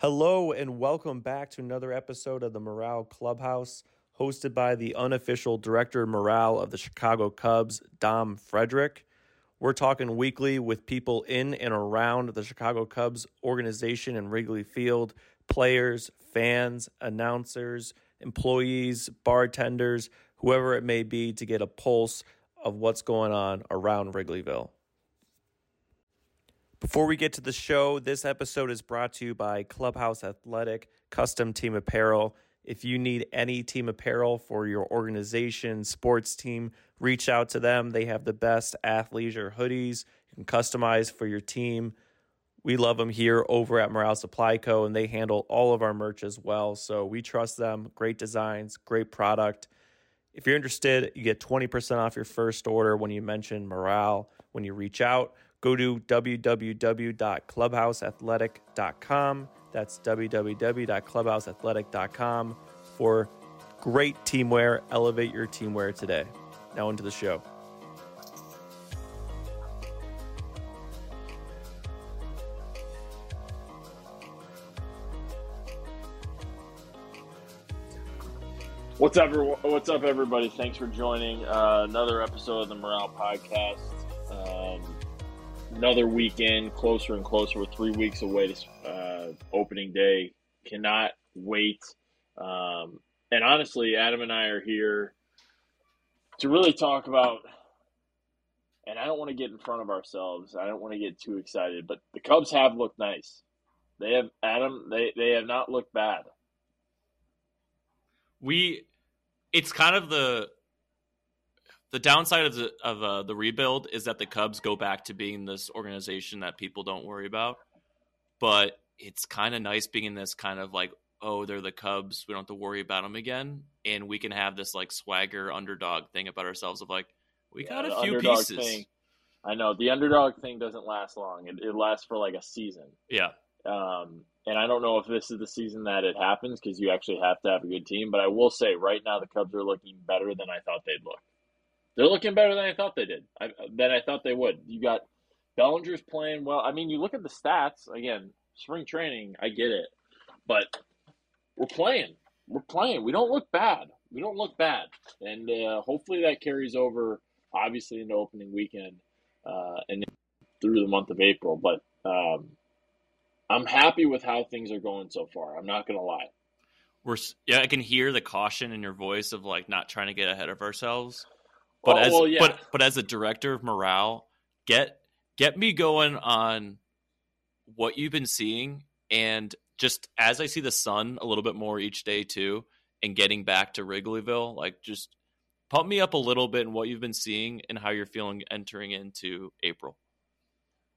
Hello, and welcome back to another episode of the Morale Clubhouse, hosted by the unofficial director of morale of the Chicago Cubs, Dom Frederick. We're talking weekly with people in and around the Chicago Cubs organization and Wrigley Field players, fans, announcers, employees, bartenders, whoever it may be, to get a pulse of what's going on around Wrigleyville. Before we get to the show, this episode is brought to you by Clubhouse Athletic Custom Team Apparel. If you need any team apparel for your organization, sports team, reach out to them. They have the best athleisure hoodies you can customize for your team. We love them here over at Morale Supply Co., and they handle all of our merch as well. So we trust them. Great designs, great product. If you're interested, you get 20% off your first order when you mention morale when you reach out. Go to www.clubhouseathletic.com. That's www.clubhouseathletic.com for great teamwear. Elevate your teamwear today. Now into the show. What's up, what's up, everybody? Thanks for joining uh, another episode of the Morale Podcast. Um, another weekend, closer and closer. We're three weeks away to uh, opening day. Cannot wait. Um, and honestly, Adam and I are here to really talk about. And I don't want to get in front of ourselves. I don't want to get too excited, but the Cubs have looked nice. They have Adam. They they have not looked bad. We it's kind of the the downside of the of uh, the rebuild is that the Cubs go back to being this organization that people don't worry about. But it's kind of nice being in this kind of like, oh, they're the Cubs. We don't have to worry about them again, and we can have this like swagger underdog thing about ourselves of like, we got a few pieces. thing. I know the underdog thing doesn't last long. It, it lasts for like a season. Yeah, Um, and I don't know if this is the season that it happens because you actually have to have a good team. But I will say, right now, the Cubs are looking better than I thought they'd look. They're looking better than I thought they did. I, than I thought they would. You got Bellinger's playing well. I mean, you look at the stats again. Spring training, I get it, but we're playing. We're playing. We don't look bad. We don't look bad, and uh, hopefully that carries over. Obviously, into opening weekend uh, and through the month of April. But um, I'm happy with how things are going so far. I'm not gonna lie. we're yeah. I can hear the caution in your voice of like not trying to get ahead of ourselves. But Oh, as well, yeah. but but as a director of morale, get get me going on what you've been seeing and just as I see the sun a little bit more each day too, and getting back to Wrigleyville, like just pump me up a little bit in what you've been seeing and how you're feeling entering into April.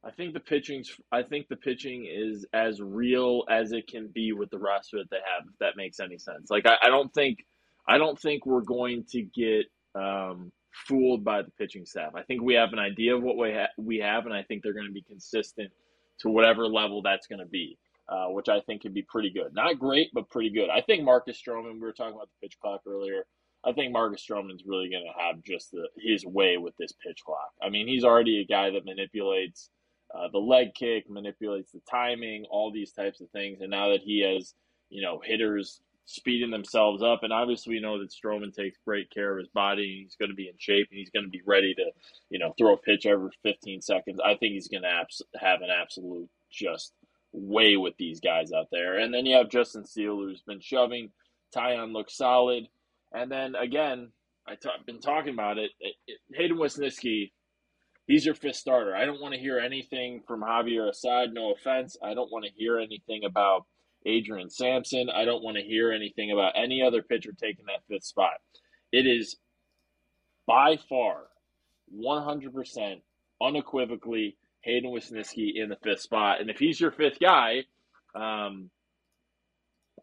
I think the pitching's. I think the pitching is as real as it can be with the roster that they have. If that makes any sense. Like I, I don't think, I don't think we're going to get um, fooled by the pitching staff. I think we have an idea of what we ha- we have, and I think they're going to be consistent to whatever level that's going to be, uh, which I think could be pretty good. Not great, but pretty good. I think Marcus Stroman. We were talking about the pitch clock earlier. I think Marcus Stroman's really going to have just the, his way with this pitch clock. I mean, he's already a guy that manipulates uh, the leg kick, manipulates the timing, all these types of things. And now that he has, you know, hitters speeding themselves up, and obviously we know that Stroman takes great care of his body. He's going to be in shape, and he's going to be ready to, you know, throw a pitch every 15 seconds. I think he's going to abs- have an absolute just way with these guys out there. And then you have Justin Steele, who's been shoving. Taillon looks solid. And then again, I've been talking about it. it, it Hayden Wesneski, he's your fifth starter. I don't want to hear anything from Javier Assad. No offense. I don't want to hear anything about Adrian Sampson. I don't want to hear anything about any other pitcher taking that fifth spot. It is by far 100% unequivocally Hayden Wesneski in the fifth spot. And if he's your fifth guy, um,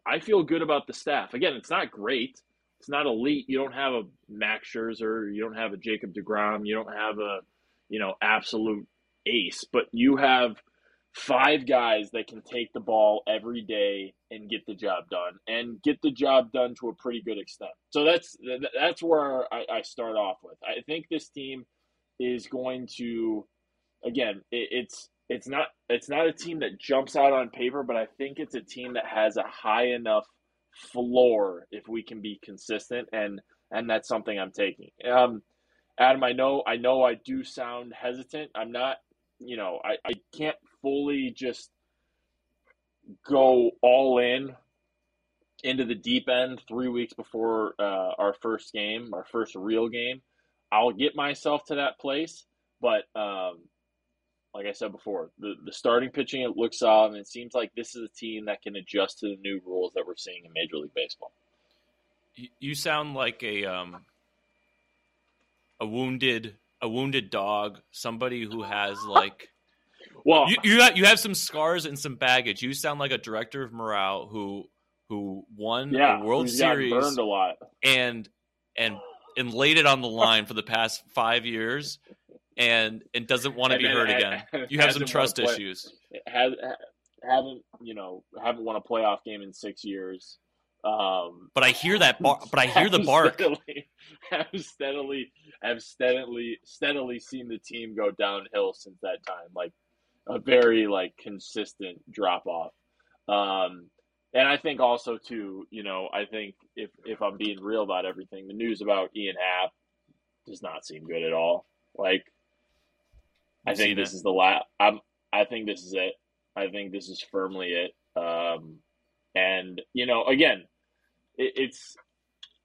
I feel good about the staff. Again, it's not great. It's not elite. You don't have a Max Scherzer. You don't have a Jacob DeGrom. You don't have a, you know, absolute ace. But you have five guys that can take the ball every day and get the job done, and get the job done to a pretty good extent. So that's that's where I, I start off with. I think this team is going to, again, it, it's it's not it's not a team that jumps out on paper, but I think it's a team that has a high enough floor if we can be consistent and and that's something I'm taking. Um, Adam, I know I know I do sound hesitant. I'm not, you know, I, I can't fully just go all in into the deep end three weeks before uh, our first game, our first real game. I'll get myself to that place, but um, like I said before, the, the starting pitching it looks solid, and it seems like this is a team that can adjust to the new rules that we're seeing in Major League Baseball. You sound like a um, a wounded a wounded dog, somebody who has like. Well, you you have, you have some scars and some baggage. You sound like a director of morale who who won yeah, a World Series burned a lot. and and and laid it on the line for the past five years, and and doesn't want to be hurt again. You have some hasn't won a trust play- issues. Has haven't you know haven't won a playoff game in six years. Um, But I hear that bar- but I hear the bark. Steadily, have steadily have steadily steadily seen the team go downhill since that time. Like a very like consistent drop off. Um, and I think also too, you know, I think if if I'm being real about everything, the news about Ian Happ does not seem good at all. Like I You've think this it. is the last. I'm. I think this is it. I think this is firmly it. Um, and you know, again, it, it's.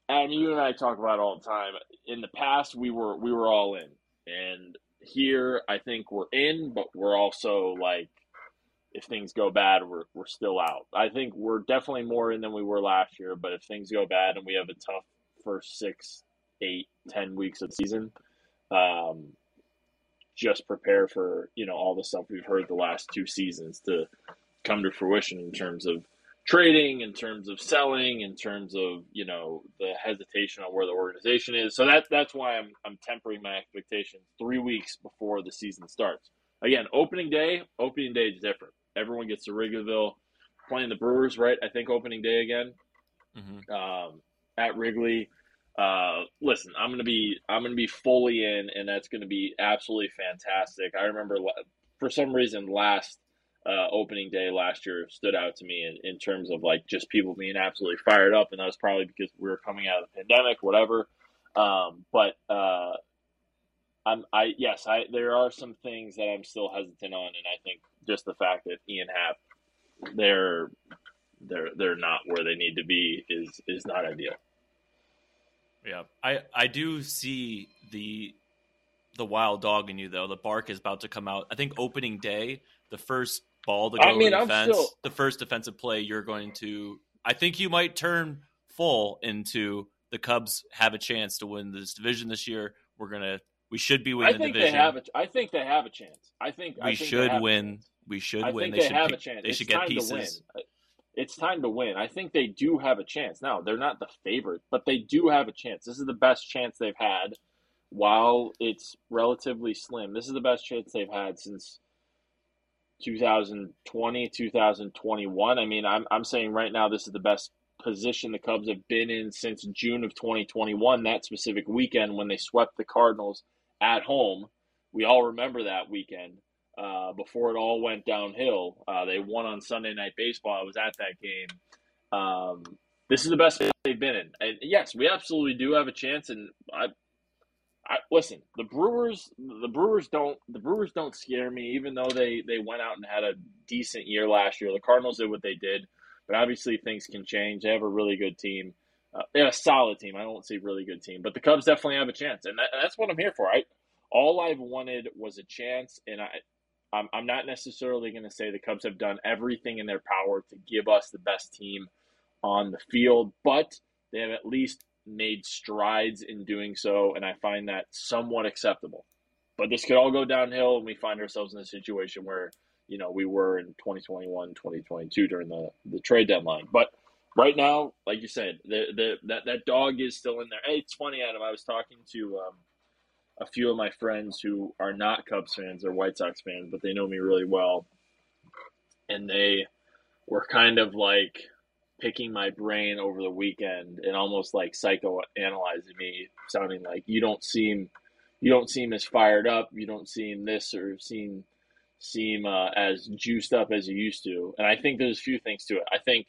Adam, you and I talk about it all the time. In the past, we were we were all in, and here I think we're in, but we're also like, if things go bad, we're we're still out. I think we're definitely more in than we were last year. But if things go bad and we have a tough first six, eight, ten weeks of the season, um, just prepare for you know all the stuff we've heard the last two seasons to come to fruition in terms of trading, in terms of selling, in terms of you know the hesitation on where the organization is. So that that's why I'm I'm tempering my expectations three weeks before the season starts. Again, opening day, opening day is different. Everyone gets to Wrigleyville, playing the Brewers, right? I think opening day again Mhm. um, at Wrigley. Uh, listen, I'm gonna be I'm gonna be fully in, and that's gonna be absolutely fantastic. I remember for some reason last uh, opening day last year stood out to me in, in terms of like just people being absolutely fired up, and that was probably because we were coming out of the pandemic, whatever. Um, but uh, I'm I yes, I there are some things that I'm still hesitant on, and I think just the fact that Ian Happ, they're they're they're not where they need to be is is not ideal. Yeah, I I do see the the wild dog in you though. The bark is about to come out. I think opening day, the first ball to go I mean, the fence, still- the first defensive play, you're going to. I think you might turn full into the Cubs have a chance to win this division this year. We're gonna. We should be I winning the think division. they have a. I think they have a chance. I think I we think they should win. We should I win. think They, they, should have pick- a chance. They it's should get pieces. to win. Uh, it's time to win. I think they do have a chance. Now they're not the favorite, but they do have a chance. This is the best chance they've had. While it's relatively slim, this is the best chance they've had since 2020, 2021. I mean, I'm I'm saying right now this is the best position the Cubs have been in since June of 2021. That specific weekend when they swept the Cardinals at home. We all remember that weekend uh, before it all went downhill. Uh, they won on Sunday Night Baseball. I was at that game. Um, this is the best they've been in, and yes, we absolutely do have a chance. And I, I listen. The Brewers, the Brewers don't, the Brewers don't scare me, even though they they went out and had a decent year last year. The Cardinals did what they did, but obviously things can change. They have a really good team. Uh, they have a solid team. I don't say really good team, but the Cubs definitely have a chance, and that, that's what I'm here for. I all I've wanted was a chance, and I I'm, I'm not necessarily going to say the Cubs have done everything in their power to give us the best team on the field, but they have at least made strides in doing so, and I find that somewhat acceptable. But this could all go downhill, and we find ourselves in a situation where you know we were in 2021, 2022 during the the trade deadline. But right now, like you said, the the that that dog is still in there. Hey, it's funny, Adam. I was talking to. Um, a few of my friends who are not Cubs fans or White Sox fans, but they know me really well. And they were kind of like picking my brain over the weekend and almost like psychoanalyzing me, sounding like you don't seem you don't seem as fired up, you don't seem this or seem seem uh, as juiced up as you used to. And I think there's a few things to it. I think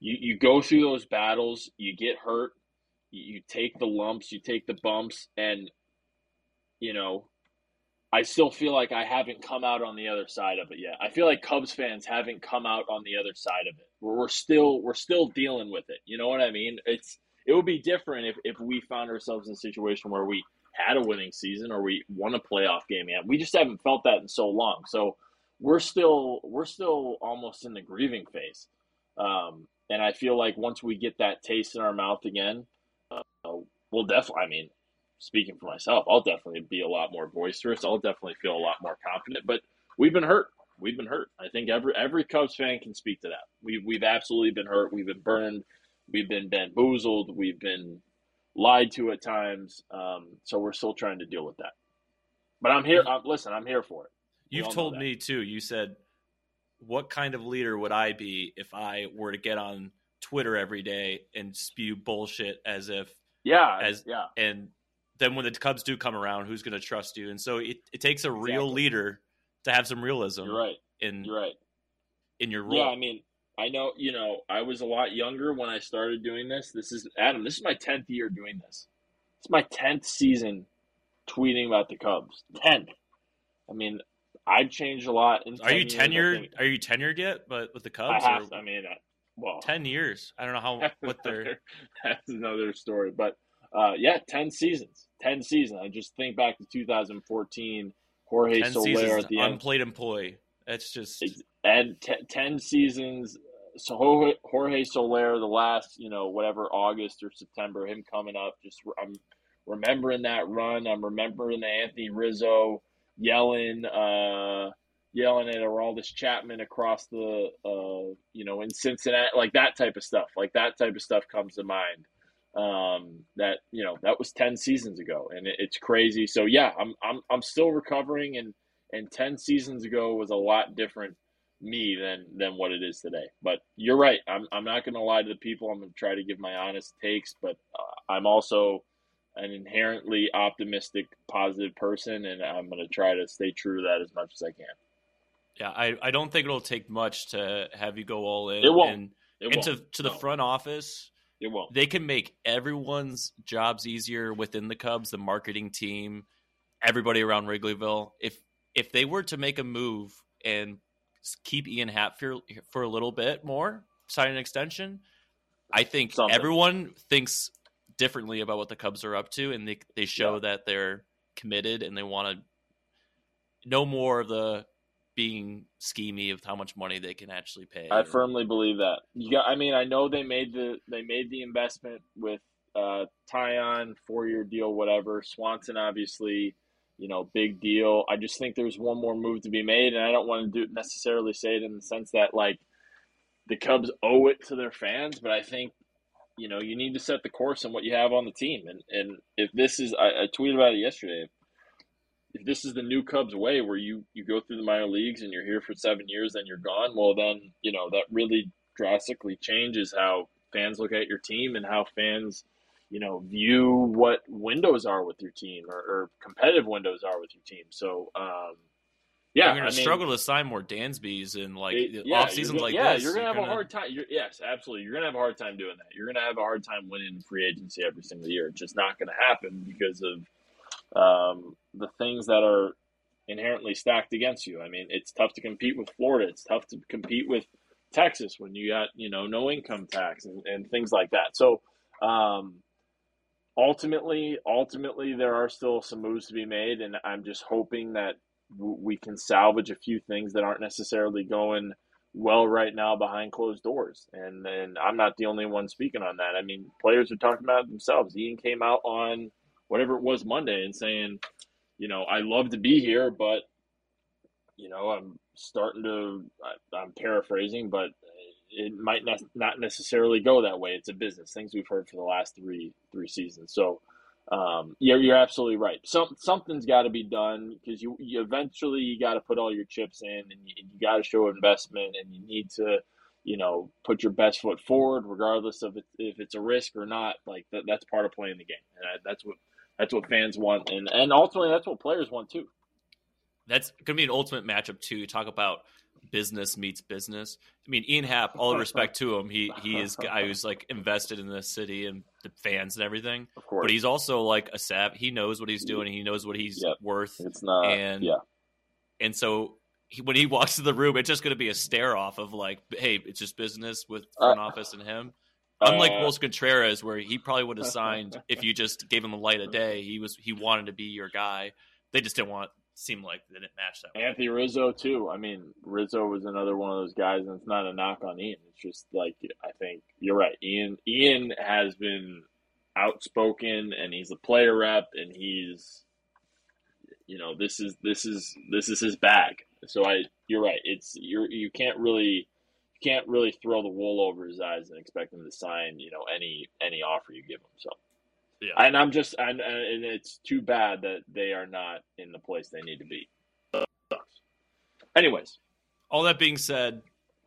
you, you go through those battles, you get hurt, you, you take the lumps, you take the bumps, and, you know, I still feel like I haven't come out on the other side of it yet. I feel like Cubs fans haven't come out on the other side of it. We're, still we're still dealing with it. You know what I mean? It's it would be different if, if we found ourselves in a situation where we had a winning season or we won a playoff game yet. We just haven't felt that in so long. So we're still we're still almost in the grieving phase. Um, and I feel like once we get that taste in our mouth again, uh, we'll definitely. I mean, speaking for myself, I'll definitely be a lot more boisterous. I'll definitely feel a lot more confident. But we've been hurt. We've been hurt. I think every every Cubs fan can speak to that. We we've absolutely been hurt. We've been burned. We've been bamboozled. We've been lied to at times. Um, so we're still trying to deal with that. But I'm here. I'm, listen, I'm here for it. We You've told me too. You said, "What kind of leader would I be if I were to get on Twitter every day and spew bullshit as if yeah, as yeah, and then when the Cubs do come around, who's going to trust you? And so it, it takes a exactly. real leader to have some realism. You're right. In You're right. In your role. Yeah, I mean, I know, you know, I was a lot younger when I started doing this. This is Adam. This is my tenth year doing this. It's my tenth season tweeting about the Cubs. Tenth. I mean, I've changed a lot. Are you tenured? Are you tenured yet? But with the Cubs, I have. Or, I mean, uh, well, ten years. I don't know how what they're. That's another story, but uh, yeah, ten seasons. Ten seasons. I just think back to 2014. Jorge Soler at the unplayed employee. That's just and t- ten seasons so Jorge Soler, the last, you know, whatever August or September, him coming up, just I'm remembering that run. I'm remembering the Anthony Rizzo yelling, uh, yelling at Aroldis Chapman across the, uh, you know, in Cincinnati, like that type of stuff. Like that type of stuff comes to mind. Um, that you know that was ten seasons ago, and it, it's crazy. So yeah, I'm I'm I'm still recovering, and and ten seasons ago was a lot different me than than what it is today. But you're right. I'm I'm not going to lie to the people. I'm going to try to give my honest takes, but uh, I'm also an inherently optimistic, positive person, and I'm going to try to stay true to that as much as I can. Yeah, I, I don't think it'll take much to have you go all in. It won't. And, it and won't. to to the no. front office, it won't. They can make everyone's jobs easier within the Cubs, the marketing team, everybody around Wrigleyville. If if they were to make a move and keep Ian Happ for, for a little bit more, sign an extension. I think Something. everyone thinks differently about what the Cubs are up to, and they they show yeah. that they're committed and they want to know more of the being schemy of how much money they can actually pay. I or... firmly believe that. You got, I mean, I know they made the they made the investment with uh, Taillon four year deal, whatever. Swanson obviously you know, big deal. I just think there's one more move to be made, and I don't want to do necessarily say it in the sense that like the Cubs owe it to their fans, but I think you know you need to set the course on what you have on the team, and and if this is, I, I tweeted about it yesterday. If this is the new Cubs way, where you you go through the minor leagues and you're here for seven years, and you're gone. Well, then you know that really drastically changes how fans look at your team and how fans you know, view what windows are with your team or, or competitive windows are with your team. So, um, yeah, you're going to struggle to sign more Dansby's in like it, yeah, off seasons like yeah, this. Yeah, you're going to have gonna... a hard time. You're, yes, absolutely. You're going to have a hard time doing that. You're going to have a hard time winning free agency every single year. It's just not going to happen because of um, the things that are inherently stacked against you. I mean, it's tough to compete with Florida. It's tough to compete with Texas when you got you know no income tax and, and things like that. So um, ultimately, ultimately, there are still some moves to be made, and I'm just hoping that we can salvage a few things that aren't necessarily going well right now behind closed doors. And then I'm not the only one speaking on that. I mean, players are talking about it themselves. Ian came out on whatever it was Monday and saying, you know, I love to be here, but you know, I'm starting to. I, I'm paraphrasing, but it might not not necessarily go that way. It's a business. Things we've heard for the last three three seasons. So, um, yeah, you're absolutely right. Some something's got to be done because you, you eventually you got to put all your chips in, and you, you got to show investment, and you need to, you know, put your best foot forward, regardless of it, if it's a risk or not. Like that, that's part of playing the game, and that's what that's what fans want, and and ultimately that's what players want too. that's going to be an ultimate matchup too. You talk about business meets business. I mean, Ian Happ, all respect to him, he he is a guy who's like invested in the city and the fans and everything. Of course, But he's also like a sav. He knows what he's doing. He knows what he's Yep. worth. it's not. and- yeah, And so he, when he walks to the room, it's just going to be a stare off of like, hey, it's just business with uh, front office and him. Unlike Uh, Willson Contreras, where he probably would have signed if you just gave him a light of day. He was he wanted to be your guy. They just didn't want seem like they didn't match that. Anthony Rizzo too. I mean, Rizzo was another one of those guys, and it's not a knock on Ian. It's just like I think you're right. Ian Ian has been outspoken, and he's a player rep, and he's, you know, this is this is this is his bag. So I, you're right. It's you're you can't really you can't really throw the wool over his eyes and expect him to sign, you know, any any offer you give him. So. Yeah. And I'm just, and, and it's too bad that they are not in the place they need to be. Sucks. Anyways, All that being said,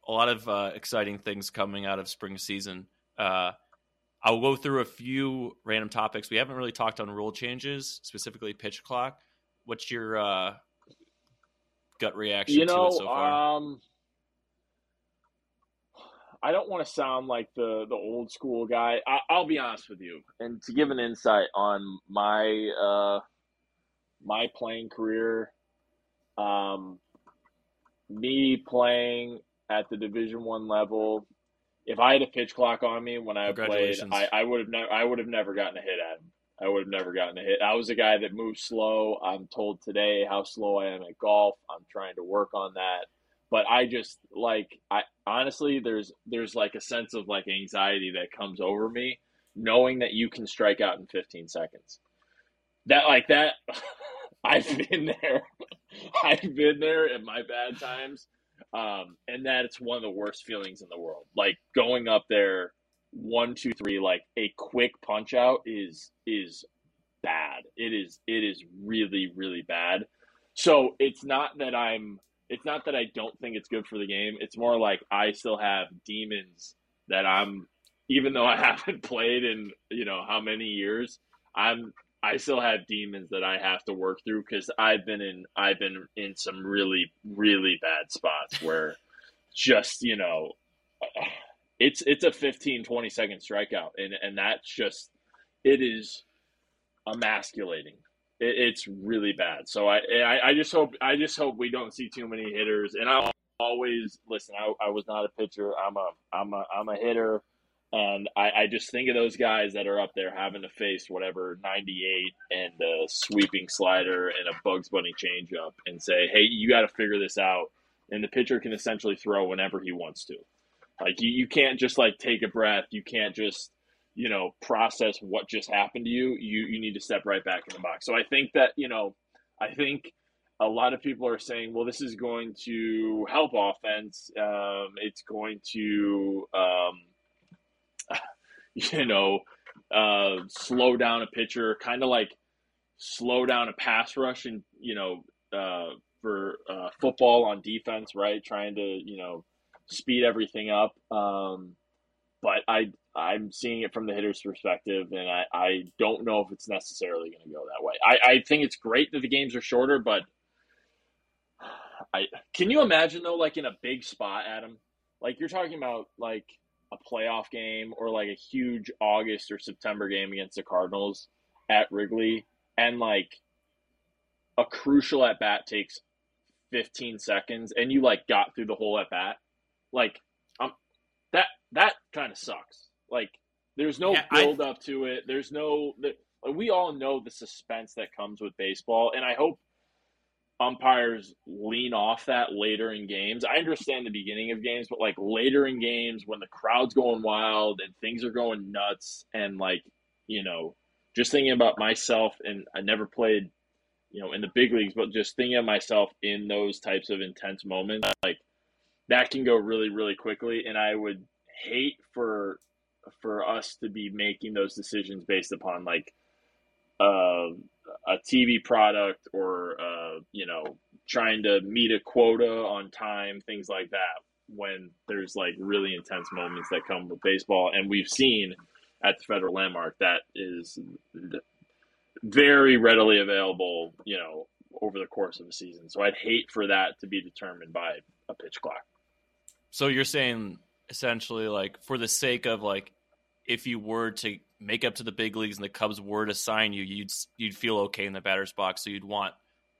a lot of uh, exciting things coming out of spring season. Uh, I'll go through a few random topics. We haven't really talked on rule changes, specifically pitch clock. What's your uh, gut reaction you to know, it so far? um, I don't want to sound like the the old school guy. I, I'll be honest with you, and to give an insight on my uh, my playing career, um, me playing at the Division One level. If I had a pitch clock on me when I played, I, I would have never I would have never gotten a hit at him. I would have never gotten a hit. I was a guy that moved slow. I'm told today how slow I am at golf. I'm trying to work on that. But I just like I honestly there's there's like a sense of like anxiety that comes over me knowing that you can strike out in 15 seconds. That like that I've been there. I've been there at my bad times. Um, and that it's one of the worst feelings in the world. Like going up there one, two, three, like a quick punch out is is bad. It is it is really, really bad. So it's not that I'm it's not that I don't think it's good for the game. It's more like I still have demons that I'm even though I haven't played in, you know, how many years, I'm I still have demons that I have to work through because I've been in I've been in some really, really bad spots where just, you know, it's it's a 15 20 second strikeout and and that's just it is emasculating it, it's really bad. So I, I i just hope i just hope we don't see too many hitters. And i always listen i, I was not a pitcher. I'm a i'm a i'm a hitter. And I, I just think of those guys that are up there having to face whatever 98 and a sweeping slider and a bugs bunny changeup and say hey you got to figure this out. And the pitcher can essentially throw whenever he wants to. Like you, you can't just like take a breath. You can't just, you know, process what just happened to you. You you need to step right back in the box. So I think that, you know, I think a lot of people are saying, well, this is going to help offense. Um, it's going to um, you know, uh, slow down a pitcher, kind of like slow down a pass rush and, you know, uh, for uh, football on defense, right? Trying to, you know, speed everything up. Um, but I I'm seeing it from the hitter's perspective, and I, I don't know if it's necessarily going to go that way. I, I think it's great that the games are shorter, but I can you imagine though, like in a big spot, Adam, like you're talking about like a playoff game or like a huge August or September game against the Cardinals at Wrigley, and like a crucial at bat takes 15 seconds, and you like got through the whole at bat like um that that kind of sucks like there's no Yeah, I- build up to it. There's no we all know the suspense that comes with baseball and i hope umpires lean off that later in games. I understand the beginning of games but like later in games when the crowd's going wild and things are going nuts and like you know just thinking about myself and i never played you know in the big leagues but just thinking of myself in those types of intense moments like that can go really really quickly and i would hate for for us to be making those decisions based upon like uh, a tv product or uh, you know trying to meet a quota on time things like that when there's like really intense moments that come with baseball and we've seen at the federal landmark that is very readily available you know over the course of a season. So I'd hate for that to be determined by a pitch clock. So you're saying essentially like for the sake of like if you were to make up to the big leagues and the Cubs were to sign you, you'd you'd feel okay in the batter's box. So you'd want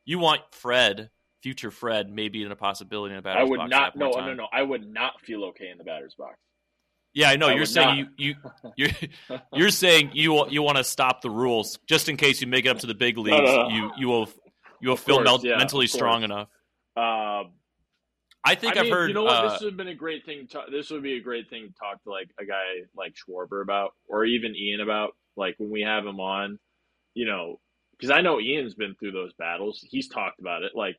you want Fred, future Fred, maybe in a possibility in the batter's box. I would box. not. No, no, no. I would not feel okay in the batter's box. Yeah, I know. I you're saying not. you you you're you're saying you you want to stop the rules just in case you make it up to the big leagues. no, no. You you will you will Of feel course, mel- yeah, mentally strong enough. Um, I think I have heard. You know what? uh, this would have been a great thing. To, this would be a great thing to talk to like a guy like Schwarber about, or even Ian about. Like when we have him on, you know, because I know Ian's been through those battles. He's talked about it. Like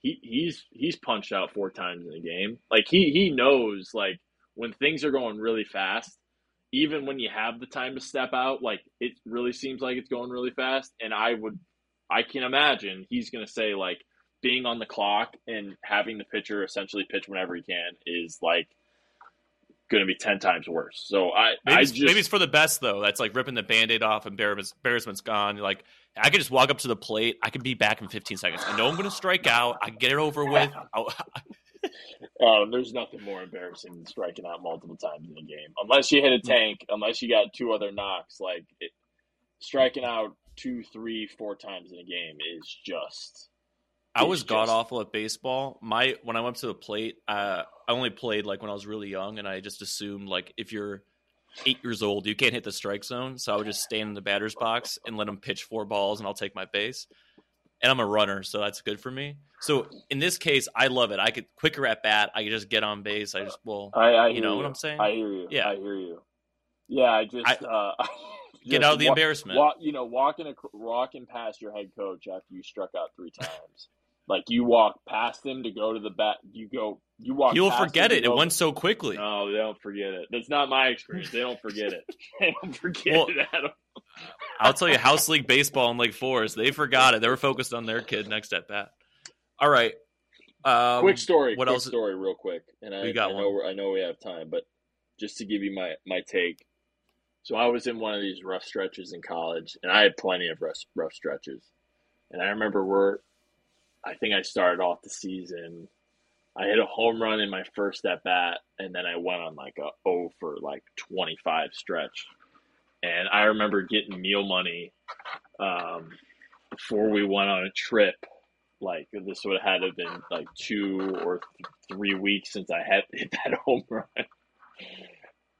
he he's he's punched out four times in a game. Like he he knows like when things are going really fast. Even when you have the time to step out, like it really seems like it's going really fast. And I would, I can imagine he's going to say like, being on the clock and having the pitcher essentially pitch whenever he can is like going to be 10 times worse. So I, Maybe I it's, just, maybe it's for the best though. That's like ripping the band-aid off and embarrassment, embarrassment's gone. You're like I could just walk up to the plate. I could be back in 15 seconds. I know I'm going to strike out. I get it over with. I'll- um, there's nothing more embarrassing than striking out multiple times in a game. Unless you hit a tank, unless you got two other knocks, like it, striking out two, three, four times in a game is just. I was god awful at baseball. My when I went to the plate, uh, I only played like when I was really young, and I just assumed like if you're eight years old, you can't hit the strike zone. So I would just stand in the batter's box and let them pitch four balls, and I'll take my base. And I'm a runner, so that's good for me. So in this case, I love it. I could quicker at bat. I could just get on base. I just well, I, I you know what I'm saying? I hear you. Yeah. I hear you. Yeah, I just I- uh, get out of the wa- embarrassment. Walk, you know, walking walking past your head coach after you struck out three times. Like you walk past them to go to the bat. You go. You walk. You'll past forget it. to It went so quickly. No, they don't forget it. That's not my experience. They don't forget it. they don't forget Well, it. Adam. I'll tell you, House League baseball in Lake Forest, they forgot it. They were focused on their kid next at bat. All right. Um, quick story. what quick else- story, real quick. And I, We got I know I know we have time, but just to give you my my take. So I was in one of these rough stretches in college, and I had plenty of rough rough stretches. And I remember we're, I think I started off the season. I hit a home run in my first at bat, and then I went on like a O for like twenty five stretch. And I remember getting meal money um, before we went on a trip like this would have had to have been like two or th- three weeks since I had hit that home run.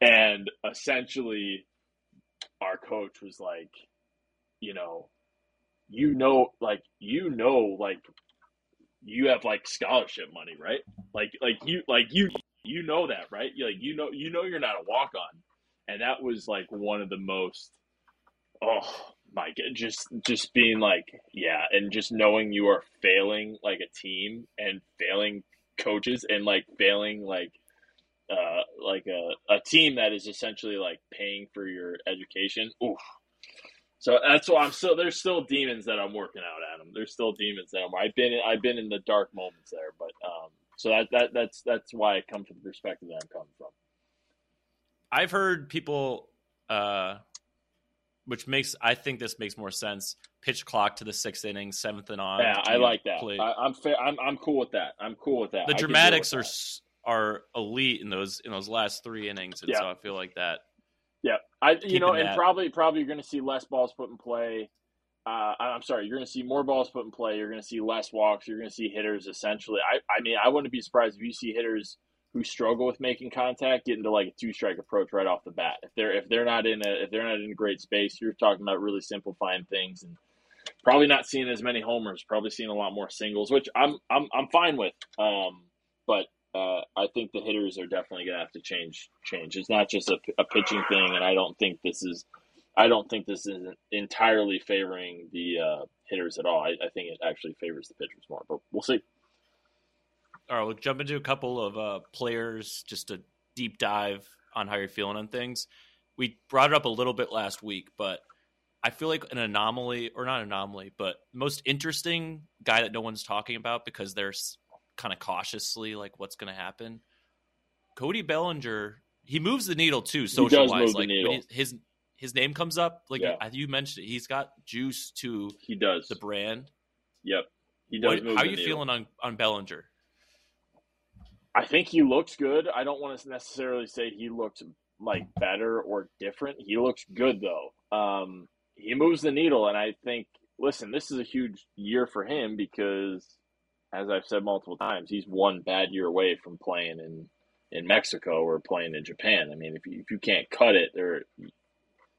And essentially, our coach was like, you know, you know, like you know, like you have like scholarship money, right? Like, like you, like you, you know that, right? You like you know, you know, you're not a walk on, and that was like one of the most. Oh my god! Just just being like, yeah, and just knowing you are failing like a team and failing coaches and like failing like uh like a, a team that is essentially like paying for your education. Oof. So that's why I'm still there's still demons that I'm working out, Adam. There's still demons that I'm. I've been in, I've been in the dark moments there, but um. So that that that's that's why I come from the perspective that I'm coming from. I've heard people, uh, which makes I think this makes more sense. Pitch clock to the sixth inning, seventh and on. Yeah, I like that. play- I, I'm fair. I'm I'm cool with that. I'm cool with that. the dramatics are that. are elite in those in those last three innings, and Yeah. so I feel like that. Yeah, I you keeping know, and that. probably probably you're going to see less balls put in play. Uh, I'm sorry, you're going to see more balls put in play. You're going to see less walks. You're going to see hitters essentially. I I mean, I wouldn't be surprised if you see hitters who struggle with making contact get into like a two strike approach right off the bat. If they're if they're not in a if they're not in a great space, you're talking about really simplifying things and probably not seeing as many homers. Probably seeing a lot more singles, which I'm I'm I'm fine with. Um, but uh, I think the hitters are definitely going to have to change. Change. It's not just a, a pitching thing, and I don't think this is. I don't think this is entirely favoring the uh, hitters at all. I, I think it actually favors the pitchers more, but we'll see. All right, we'll jump into a couple of uh, players, just a deep dive on how you're feeling on things. We brought it up a little bit last week, but I feel like an anomaly, or not anomaly, but most interesting guy that no one's talking about because they're kind of cautiously like what's going to happen. Cody Bellinger, he moves the needle too, social wise. Like he- his his name comes up, like Yeah. you mentioned, it, he's got juice to He does. the brand. Yep. He does What, how are you needle. feeling on on Bellinger? I think he looks good. I don't want to necessarily say he looks like better or different. He looks good though. Um, he moves the needle, and I think. Listen, this is a huge year for him because, as I've said multiple times, he's one bad year away from playing in in Mexico or playing in Japan. I mean, if you, if you can't cut it, there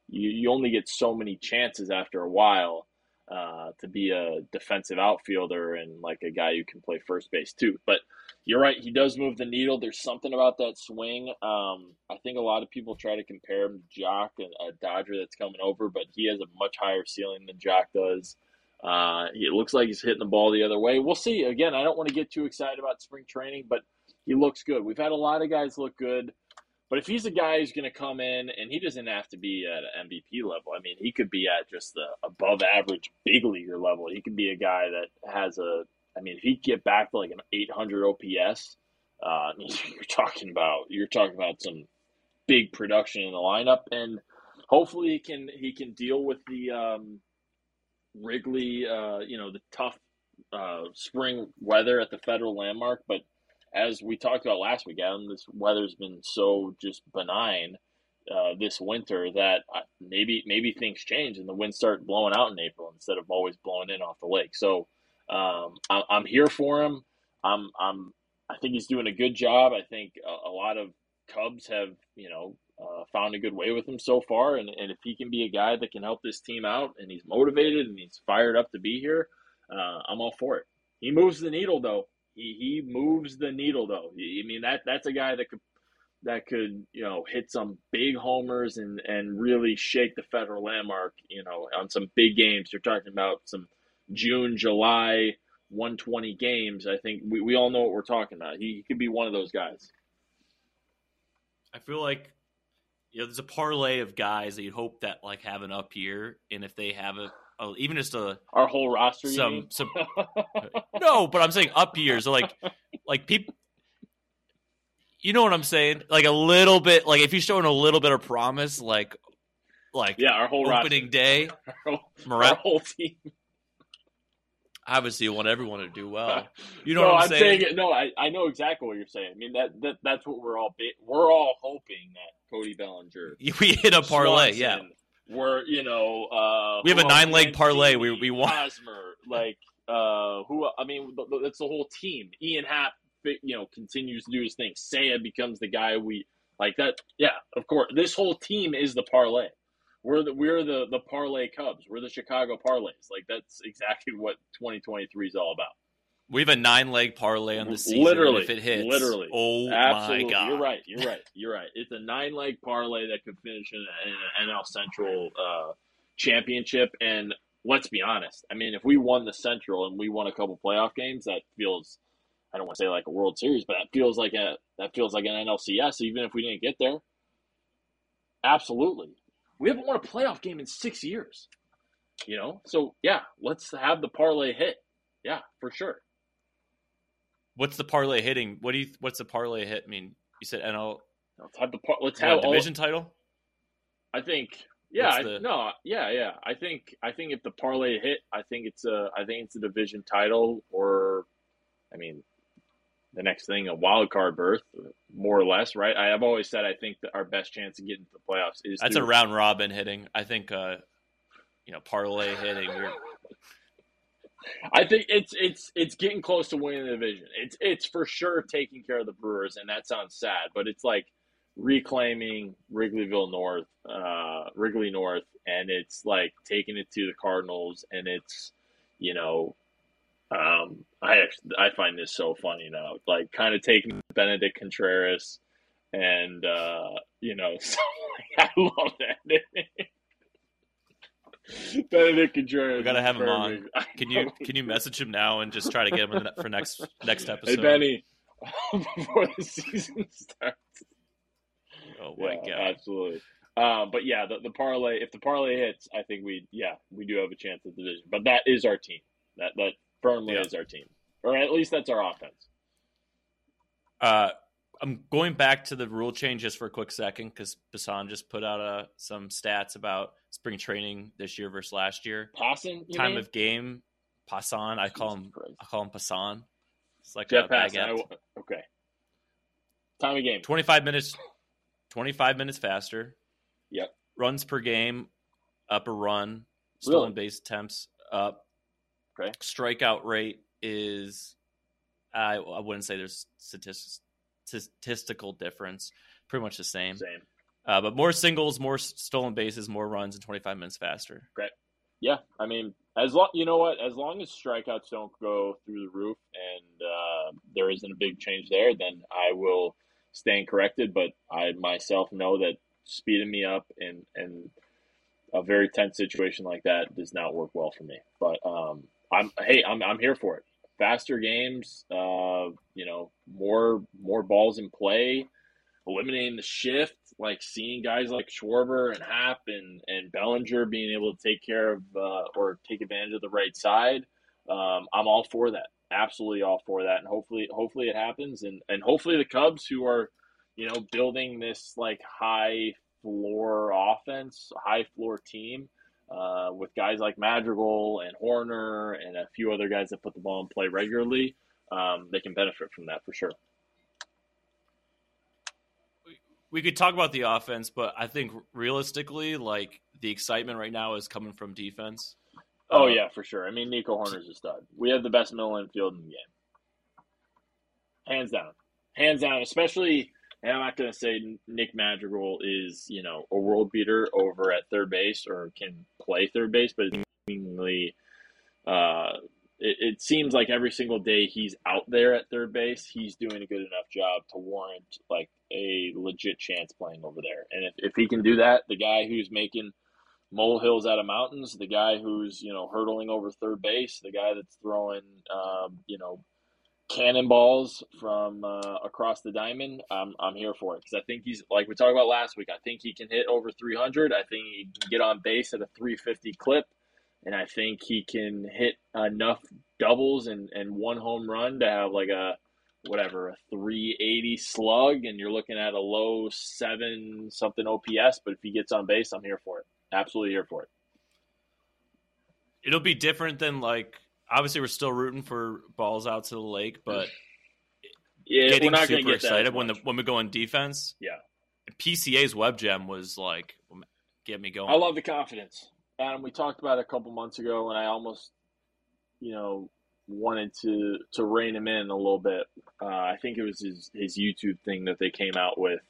you you only get so many chances after a while uh, to be a defensive outfielder and like a guy who can play first base too. But you're right, he does move the needle. There's something about that swing. Um, I think a lot of people try to compare him to Joc, and a Dodger that's coming over, but he has a much higher ceiling than Joc does. Uh, it looks like he's hitting the ball the other way. We'll see. Again, I don't want to get too excited about spring training, but he looks good. We've had a lot of guys look good. But if he's a guy who's going to come in and he doesn't have to be at an MVP level, I mean, he could be at just the above average big leaguer level. He could be a guy that has a, I mean, if he get back to like an 800 OPS, uh, you're talking about you're talking about some big production in the lineup, and hopefully he can he can deal with the um, Wrigley, uh, you know, the tough uh, spring weather at the Federal Landmark, but as we talked about last week, Adam, this weather's been so just benign uh, this winter that maybe maybe things change and the winds start blowing out in April instead of always blowing in off the lake. So um, I, I'm here for him. I'm I'm I think he's doing a good job. I think a, a lot of Cubs have you know uh, found a good way with him so far, and, and if he can be a guy that can help this team out and he's motivated and he's fired up to be here, uh, I'm all for it. He moves the needle though. He, he moves the needle though. I mean that that's a guy that could that could you know hit some big homers and and really shake the federal landmark. You know on some big games. You're talking about some June, July, 120 games. I think we, we all know what we're talking about. He, he could be one of those guys. I feel like you know there's a parlay of guys that you hope that like have an up year, and if they have a, a even just a Our whole roster. some some no, but I'm saying up years so like like people. You know what I'm saying? Like a little bit, like if you're showing a little bit of promise, like like yeah, our whole opening day, roster. Our whole, our whole team. obviously you want everyone to do well. You know no, what I'm, saying? it. No, I, I know exactly what you're saying. I mean that, that that's what we're all ba- we're all hoping that Cody Bellinger, We hit a parlay, yeah. We're you know uh, We have a nine-leg parlay. We- we want- Hosmer, like uh who I mean th- th- that's the whole team. Ian Happ, you know, continues to do his thing. Seiya becomes the guy we like that. Yeah, of course. This whole team is the parlay. We're the we're the the parlay Cubs. We're the Chicago parlays. Like that's exactly what 2023 is all about. We have a nine leg parlay on the season. Literally, if it hits, literally. oh Absolutely, my god, you're right. You're right. You're right. It's a nine leg parlay that could finish in, an NL Central uh, championship. And let's be honest. I mean, if we won the Central and we won a couple playoff games, that feels. I don't want to say like a World Series, but that feels like a that feels like an NLCS. Even if we didn't get there, absolutely. We haven't won a playoff game in six years. You know, so yeah, let's have the parlay hit. Yeah, for sure. What's the parlay hitting? What do you? What's the parlay hit? I mean, you said NL Let's have the par- let's have all, division title. I think. Yeah, I, the- no, yeah, yeah. I think I think if the parlay hit, I think it's a I think it's a division title or, I mean, the next thing a wild card berth, more or less, right? I have always said I think that our best chance of getting to the playoffs is That's through- a round robin hitting. I think, uh, you know, parlay hitting. I think it's it's it's getting close to winning the division. It's it's for sure taking care of the Brewers, and that sounds sad, but it's like reclaiming Wrigleyville North, uh, Wrigley North, and it's like taking it to the Cardinals, and it's you know, um, I actually I find this so funny now, like kind of taking Benedict Contreras, and uh, you know, so, I love that. Benedict Contreras. We gotta have him on. can you can you message him now and just try to get him the- for next next episode? Hey? Benny, before the season starts. Oh my yeah, god. absolutely. Um, but yeah, the, the parlay. If the parlay hits, I think we yeah we do have a chance at the division. But that is our team. That that firmly Yeah. is our team, or at least that's our offense. Uh, I'm going back to the rule change just for a quick second because Passan just put out uh, some stats about spring training this year versus last year. Passing Time mean? of game Passan. I call him. Christ. I call him Passan. It's like Jeff a Pass. I- okay. Time of game. 25 minutes 25 minutes faster. Yep. Runs per game up a run. Stolen Really? base attempts up. Okay. Strikeout rate is I I wouldn't say there's statistics statistical difference. Pretty much the same. Same. Uh, but more singles, more stolen bases, more runs, and 25 minutes faster. Great. Yeah, I mean, as long you know what, as long as strikeouts don't go through the roof and uh, there isn't a big change there, then I will stand corrected. But I myself know that speeding me up in in a very tense situation like that does not work well for me. But um, I'm hey, I'm I'm here for it. Faster games, uh, you know, more more balls in play, eliminating the shift, like seeing guys like Schwarber and Happ and, and Bellinger being able to take care of uh, or take advantage of the right side. Um, I'm all for that. Absolutely all for that. And hopefully, hopefully it happens. And, and hopefully the Cubs who are, you know, building this like high floor offense, high floor team, uh, with guys like Madrigal and Hoerner and a few other guys that put the ball in play regularly, um, they can benefit from that for sure. We could talk about the offense, but I think realistically, like the excitement right now is coming from defense. Oh Uh, yeah, for sure. I mean, Nico Hoerner's a stud. We have the best middle infield in the game, hands down, hands down. Especially, and I'm not going to say Nick Madrigal is you know a world beater over at third base or can play third base, but seemingly, uh, it, it seems like every single day he's out there at third base, he's doing a good enough job to warrant like a legit chance playing over there. And if, if he can do that, the guy who's making molehills out of mountains, the guy who's you know hurdling over third base, the guy that's throwing um, you know cannonballs from uh, across the diamond. I'm I'm here for it because I think he's like we talked about last week. I think he can hit over 300. I think he can get on base at a 350 clip, and I think he can hit enough doubles and and one home run to have like a whatever a 380 slug and you're looking at a low 7 something OPS but if he gets on base I'm here for it absolutely here for it It'll be different than like obviously we're still rooting for balls out to the lake, but yeah getting we're not super get excited when the when we go on defense. Yeah. PCA's web gem was like get me going. I love the confidence Adam we talked about it a couple months ago and I almost you know wanted to to rein him in a little bit. Uh, I think it was his his YouTube thing that they came out with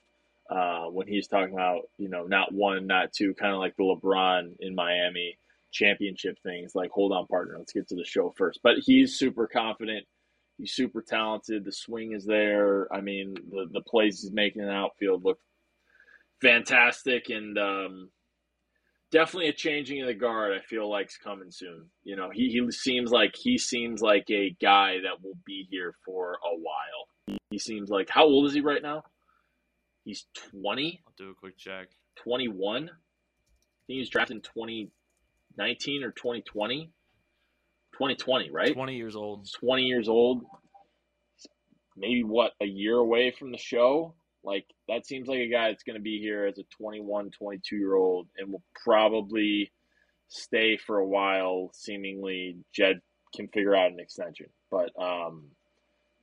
uh, when he's talking about you know not one not two kind of like the LeBron in Miami championship things like hold on partner let's get to the show first. But he's super confident. He's super talented. The swing is there. I mean the the plays he's making in the outfield look fantastic. And um, definitely a changing of the guard I feel like's coming soon. You know he, he seems like he seems like a guy that will be here for a while. He, he seems like how old is he right now? He's 20 I'll do a quick check. 21 I think he was drafted in 2019 or 2020 2020 right? Twenty years old. 20 years old, maybe what, a year away from the show? Like, that seems like a guy that's going to be here as a 21, 22 year old and will probably stay for a while. Seemingly, Jed can figure out an extension. But um,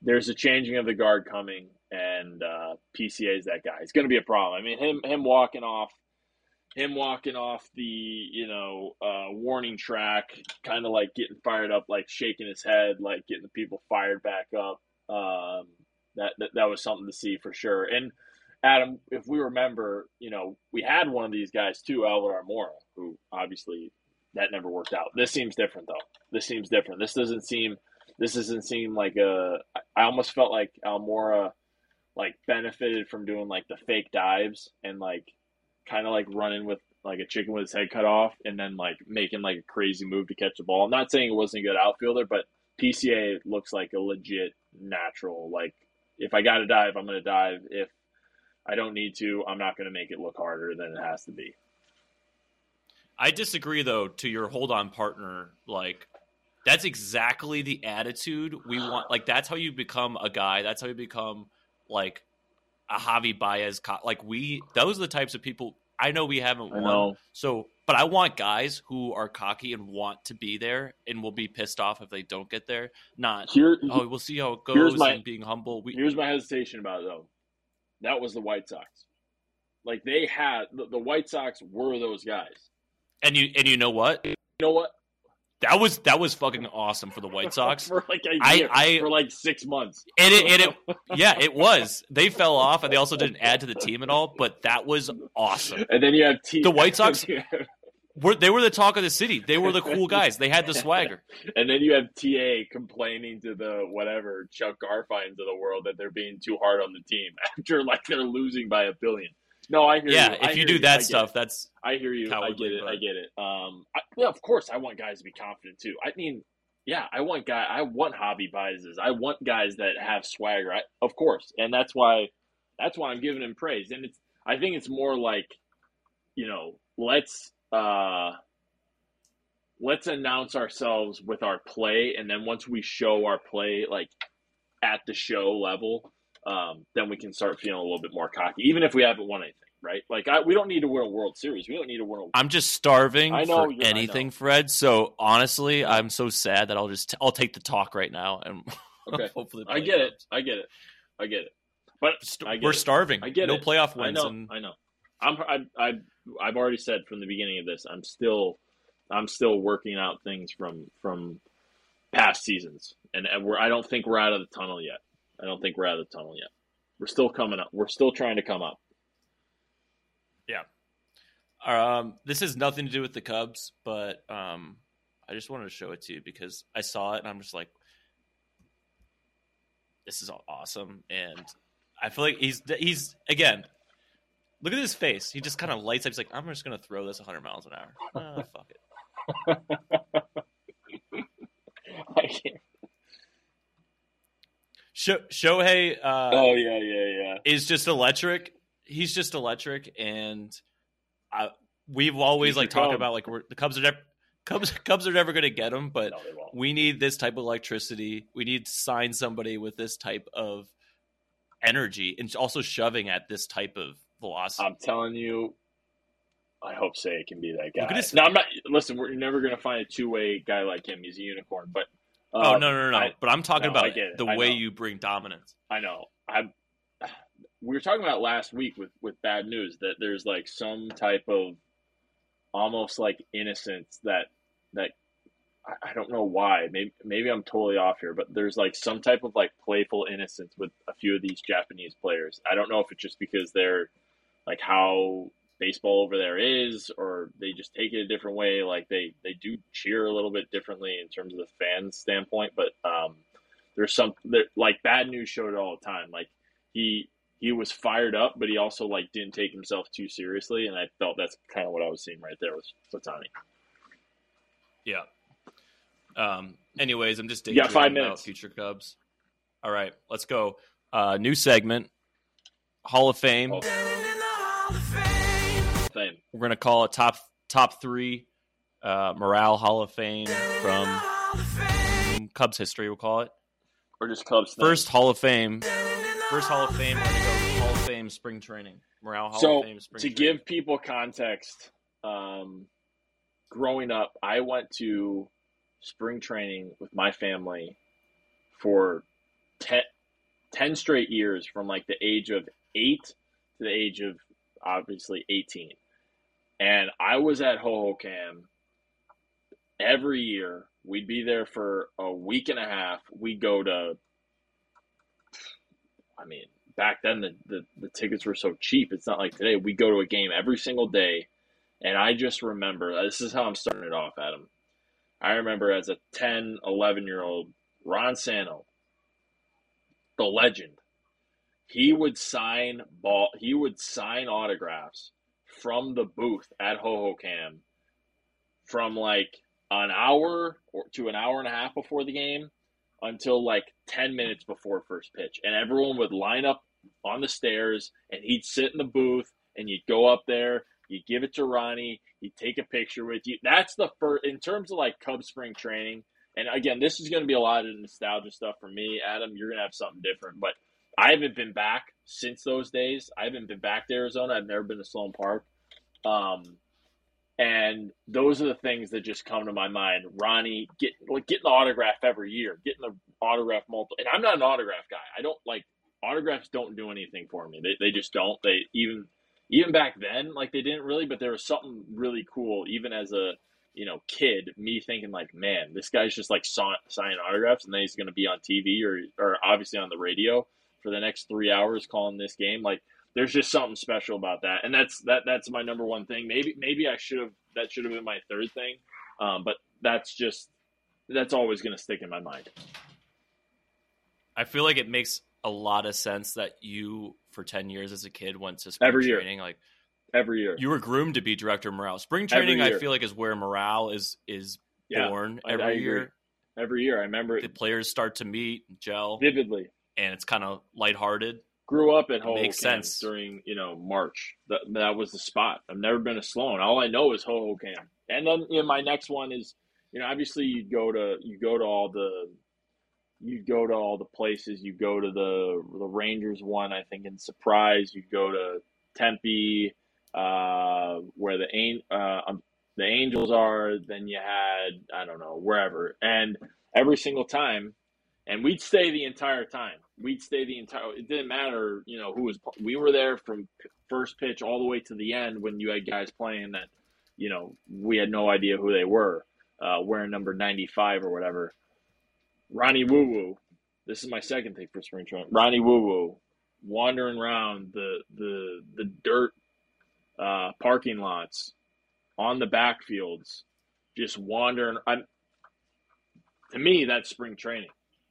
there's a changing of the guard coming, and uh, PCA is that guy. It's going to be a problem. I mean, him, him walking off. Him walking off the, you know, uh, warning track, kind of like getting fired up, like shaking his head, like getting the people fired back up. Um, that, that that was something to see for sure. And Adam, if we remember, you know, we had one of these guys too, Albert Almora, who obviously that never worked out. This seems different though. This seems different. This doesn't seem. This doesn't seem like a. I almost felt like Almora, like benefited from doing like the fake dives and like, kind of like running with like a chicken with his head cut off and then like making like a crazy move to catch the ball. I'm not saying it wasn't a good outfielder, but PCA looks like a legit natural. Like if I got to dive, I'm going to dive. If I don't need to, I'm not going to make it look harder than it has to be. I disagree though to your hold on partner like that's exactly the attitude we want like that's how you become a guy that's how you become like a Javy Baez co- like we those are the types of people I know we haven't I won. know. So, but I want guys who are cocky and want to be there and will be pissed off if they don't get there. Not Here, oh, we'll see how it goes my- and being humble. We, Here's my hesitation about it, though. That was the White Sox. Like they had the, the White Sox were those guys. and you and you know what? You know what? That was that was fucking awesome for the White Sox. for like a I- year, I- for like six months. And it, and it, yeah, it was. They fell off, and they also didn't add to the team at all. But that was awesome. And then you have T- The White Sox- We're, they were the talk of the city. They were the cool guys. They had the swagger. and then you have TA complaining to the whatever Chuck Garfiens of the world that they're being too hard on the team after like they're losing by a billion. No, I hear Yeah, you. If you do I that stuff, it. that's I hear you. I get it. I get it. Um, I, yeah, of course, I want guys to be confident too. I mean, yeah, I want guy. I want Javy Baezes. I want guys that have swagger. I, of course, and that's why that's why I'm giving him praise. And it's I think it's more like, you know, let's uh, let's announce ourselves with our play, and then once we show our play, like at the show level, um, then we can start feeling a little bit more cocky, even if we haven't won anything, right? Like I, we don't need to win a World Series. We don't need to win a I'm just starving I know for I anything. Fred. So honestly, I'm so sad that I'll just I'll take the talk right now and Okay. hopefully I get it. I get it. I get it. But I get we're it. starving. I get no it. playoff I wins, know. and I know. I'm. I, I. I've already said from the beginning of this. I'm still. I'm still working out things from from past seasons, and, and we're. I don't think we're out of the tunnel yet. I don't think we're out of the tunnel yet. We're still coming up. We're still trying to come up. Yeah. Um, this has nothing to do with the Cubs, but um, I just wanted to show it to you because I saw it and I'm just like, this is awesome, and I feel like he's he's again. Look at his face. He just kind of lights up. He's like, I'm just gonna throw this 100 miles an hour. Ah, fuck it. I can't. Sho- Shohei uh, Oh yeah, yeah, yeah. is just electric. He's just electric, and I, we've always He's like talked about like we're, the Cubs are never Cubs Cubs are never going to get him, but No, we need this type of electricity. We need to sign somebody with this type of energy and also shoving at this type of velocity. I'm telling you, I hope Seiya can be that guy. at his- No, I'm not. Listen, we're never going to find a two way guy like him. He's a unicorn. But oh um, no no no! no. I, but I'm talking no, about the I way know. you bring dominance. I know. I. We were talking about last week with with bad news that there's like some type of almost like innocence that that I, I don't know why. Maybe maybe I'm totally off here, but there's like some type of like playful innocence with a few of these Japanese players. I don't know if it's just because they're like how baseball over there is, or they just take it a different way. Like they they do cheer a little bit differently in terms of the fans standpoint, but um, there's some there, like bad news showed all the time. Like he he was fired up, but he also like didn't take himself too seriously, and I felt that's kind of what I was seeing right there with Ohtani. Yeah. Um. Anyways, I'm just got five minutes. future Cubs. All right, let's go. Uh, new segment, Hall of Fame. Oh. We're gonna call it top top three uh, morale Hall of Fame from Cubs history. We'll call it Or just Cubs. thing. first Hall of Fame. First Hall of Fame. We're gonna go Hall of Fame spring training. Morale Hall so of Fame spring to training. give people context, um, growing up, I went to spring training with my family for 10, 10 straight years from like the age of eight to the age of obviously 18. And I was at Hohokam every year. We'd be there for a week and a half. We'd go to, I mean, back then the, the, the tickets were so cheap. It's not like today. We go to a game every single day. And I just remember this is how I'm starting it off, Adam. I remember as a 10, 11 year old, Ron Santo, the legend, he would sign ball, he would sign autographs from the booth at Hohokam from like an hour or to an hour and a half before the game until like 10 minutes before first pitch. And everyone would line up on the stairs and he'd sit in the booth and you'd go up there, you'd give it to Ronnie, he'd take a picture with you. That's the first, in terms of like Cub spring training. And again, this is going to be a lot of nostalgia stuff for me. Adam, you're going to have something different. But I haven't been back since those days. I haven't been back to Arizona. I've never been to Sloan Park. Um, and those are the things that just come to my mind. Ronnie get like getting the autograph every year, getting the autograph multiple. And I'm not an autograph guy. I don't like autographs. Don't do anything for me. They they just don't. They even even back then, like they didn't really. But there was something really cool, even as a you know kid. Me thinking like, man, this guy's just like signing autographs, and then he's going to be on TV or or obviously on the radio for the next three hours calling this game. Like there's just something special about that, and that's that that's my number one thing. Maybe maybe I should have that should have been my third thing, um, but that's just that's always going to stick in my mind. I feel like it makes a lot of sense that you for 10 years as a kid went to spring every training year. like every year you were groomed to be director of morale spring training i feel like is where morale is is yeah, born every I year every year. I remember the it players start to meet gel vividly. And it's kind of lighthearted Grew up at It makes sense. during you know March. That that was the spot. I've never been to Sloan. All I know is Hohokam. And then you know, my next one is you know obviously you go to you go to all the you go to all the places. You go to the the Rangers one. I think in Surprise. You go to Tempe, uh, where the uh, um, the Angels are. Then you had I don't know wherever, and every single time, and we'd stay the entire time. We'd stay the entire. It didn't matter, you know, who was. We were there from first pitch all the way to the end when you had guys playing that, you know, we had no idea who they were, uh, wearing number ninety five or whatever. Ronnie Woo Woo. This is my second thing for spring training. Ronnie Woo Woo wandering around the the the dirt uh, parking lots on the backfields, just wandering. I'm to me that's spring training.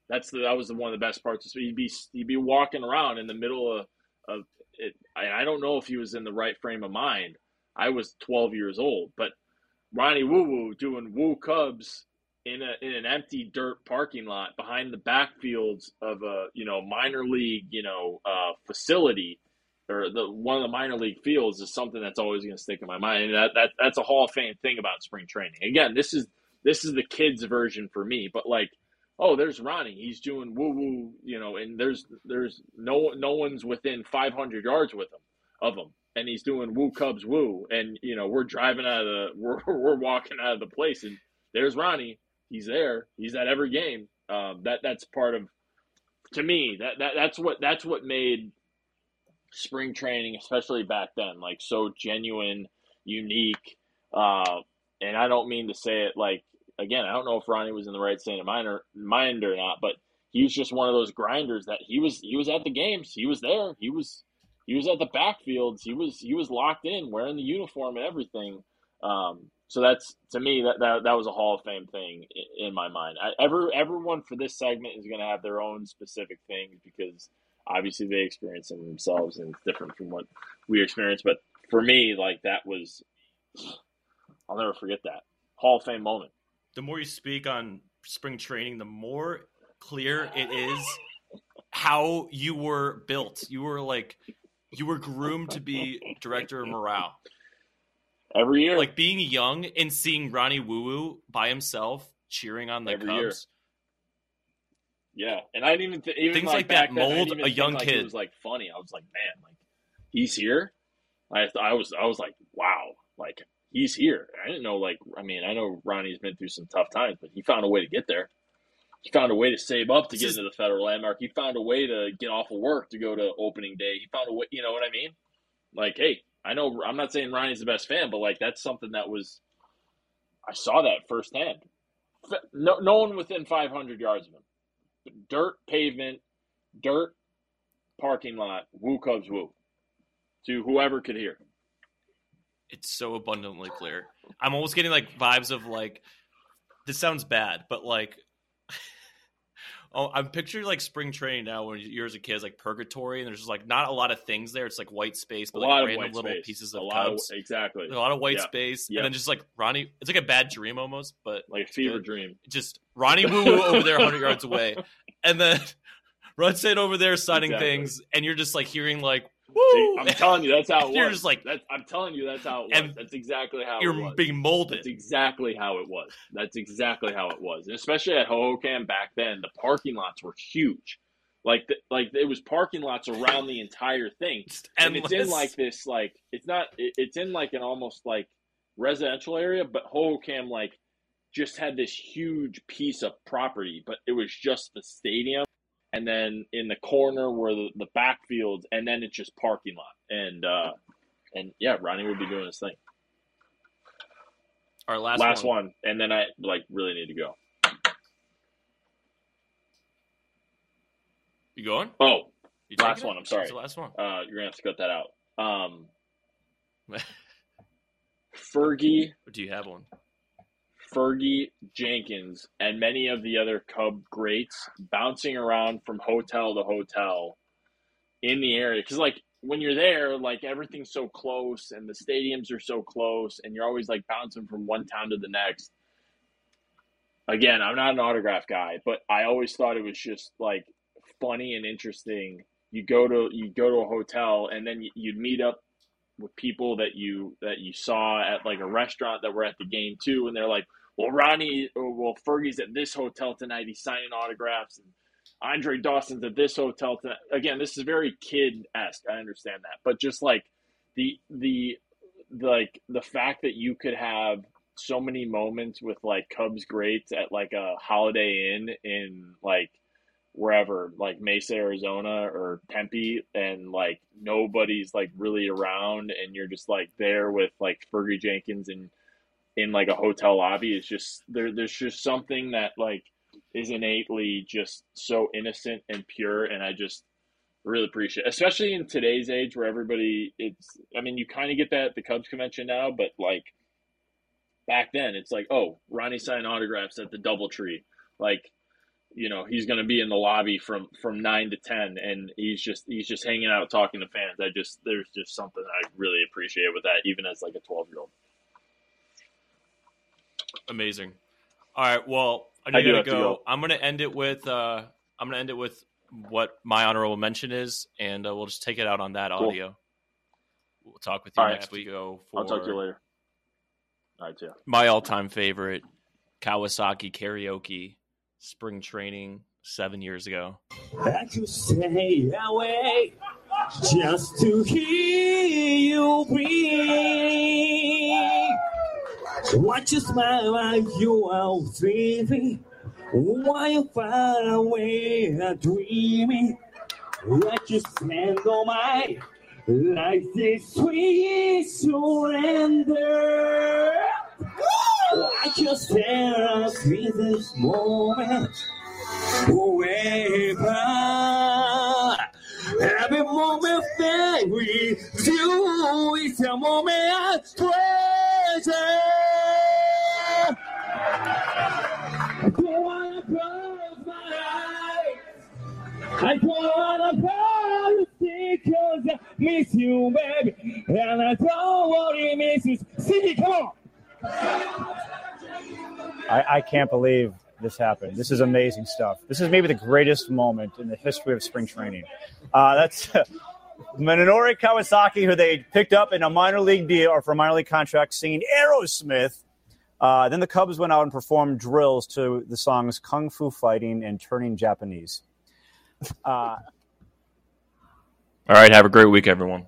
That's the that was the one of the best parts. He'd be he'd be walking around in the middle of of it. I, I don't know if he was in the right frame of mind. I was 12 years old, but Ronnie Woo Woo doing Woo Cubs in a in an empty dirt parking lot behind the backfields of a you know minor league you know uh, facility or the one of the minor league fields is something that's always going to stick in my mind. And that, that that's a Hall of Fame thing about spring training. Again, this is this is the kids version for me, but like, oh, there's Ronnie. He's doing woo woo, you know, and there's there's no no one's within 500 yards with him of him, and he's doing woo Cubs woo, and you know we're driving out of the we're we're walking out of the place, and there's Ronnie. He's there. He's at every game. Um, that that's part of to me that, that that's what that's what made spring training, especially back then, like so genuine, unique. Uh, and I don't mean to say it like again. I don't know if Ronnie was in the right state of mind or mind or not, but he was just one of those grinders that he was. He was at the games. He was there. He was. He was at the backfields. He was. He was locked in, wearing the uniform and everything. Um, so that's to me that, that that was a Hall of Fame thing in, my mind. I, every everyone for this segment is going to have their own specific things because obviously they experience them themselves and it's different from what we experience. But for me, like that was, I'll never forget that Hall of Fame moment. The more you speak on spring training, the more clear it is how you were built. You were like you were groomed to be director of morale. Every year, Like being young and seeing Ronnie Woo Woo by himself cheering on the Every Cubs. year. yeah, and I didn't even th- even Things like, like that then, mold a young like, kid. It was like funny. I was like, man, like he's here. I I was I was like, wow, like he's here. I didn't know like I mean I know Ronnie's been through some tough times, but he found a way to get there. He found a way to save up to get into the federal landmark. He found a way to get off of work to go to opening day. He found a way, you know what I mean? Like, hey, I know I'm not saying Ronnie's the best fan, but like that's something that was I saw that firsthand. No, no one within 500 yards of him. Dirt pavement, dirt parking lot. Woo Cubs woo. To whoever could hear. It's so abundantly clear. I'm almost getting like vibes of like this sounds bad, but like Oh, I'm picturing like spring training now when you're as a kid, like purgatory, and there's just like not a lot of things there. It's like white space, A but lot like random little space. pieces a of lot cubs. of exactly a lot of white Yeah. space, Yeah. and then just like Ronnie, it's like a bad dream almost, but like a fever good. dream. just Ronnie Woo Woo over there, 100 yards away, and then Rudson over there signing Exactly. things, and you're just like hearing like woo, I'm telling you, that's how it was. You're just like- that's, I'm telling you, that's how it was. That's exactly how it was. you're was. being molded. That's exactly how it was. That's exactly how it was. And especially at Hohokam back then, the parking lots were huge. Like the, like it was parking lots around the entire thing, Just and it's in like this like it's not it, it's in like an almost like residential area, but Hohokam like just had this huge piece of property, but it was just the stadium, and then in the corner where the, the backfields, and then it's just parking lot, and uh, and yeah, Ronnie would be doing his thing. Our last, Last, one. one. and then I like really need to go. You going? Oh, You Last it? one, I'm sorry. The last one. uh, you're gonna have to cut that out. Um, Fergie, do you have one? Fergie Jenkins, and many of the other Cub greats bouncing around from hotel to hotel in the area. Because like when you're there, like everything's so close, and the stadiums are so close, and you're always like bouncing from one town to the next. Again, I'm not an autograph guy, but I always thought it was just like funny and interesting. You go to you go to a hotel, and then you- you'd meet up with people that you that you saw at like a restaurant that were at the game too, and they're like, "Well, Ronnie, or uh, well, Fergie's at this hotel tonight. He's signing autographs, and Andre Dawson's at this hotel tonight." Again, this is very kid esque. I understand that, but just like the the like the fact that you could have so many moments with like Cubs greats at like a Holiday Inn in like wherever, like Mesa, Arizona or Tempe, and like nobody's like really around, and you're just like there with like Fergie Jenkins and in like a hotel lobby. is just there. There's just something that like is innately just so innocent and pure, and I just really appreciate, especially in today's age where everybody. It's. I mean, you kind of get that at the Cubs convention now, but like back then, it's like, oh, Ronnie signed autographs at the DoubleTree, like you know he's going to be in the lobby from from 9 to 10 and he's just he's just hanging out talking to fans i just there's just something i really appreciate with that even as like a 12 year old Amazing. All right. Well, I I need do to have to go. go. I'm gonna end it with. uh I'm gonna end it with what my honorable mention is, and uh, we'll just take it out on that Cool. audio. We'll talk with you All right. next week. Go for i'll talk to you later all right yeah my all-time favorite Kawasaki karaoke spring training seven years ago. I could stay away just to hear you breathe. Watch you smile like you are dreaming. While you're far away, dreaming. Let you stand on my life, this sweet surrender. I just stare at this moment forever. Every moment that we do is a moment of treasure. I don't wanna fall asleep 'cause I miss you, baby. And I don't wanna miss you. Come on. I, I can't believe this happened. This is amazing stuff. This is maybe the greatest moment in the history of spring training. Uh, that's Munenori Kawasaki, who they picked up in a minor league deal or for a minor league contract, singing Aerosmith. Uh, then the Cubs went out and performed drills to the songs Kung Fu Fighting and Turning Japanese. Uh, All right. Have a great week, everyone.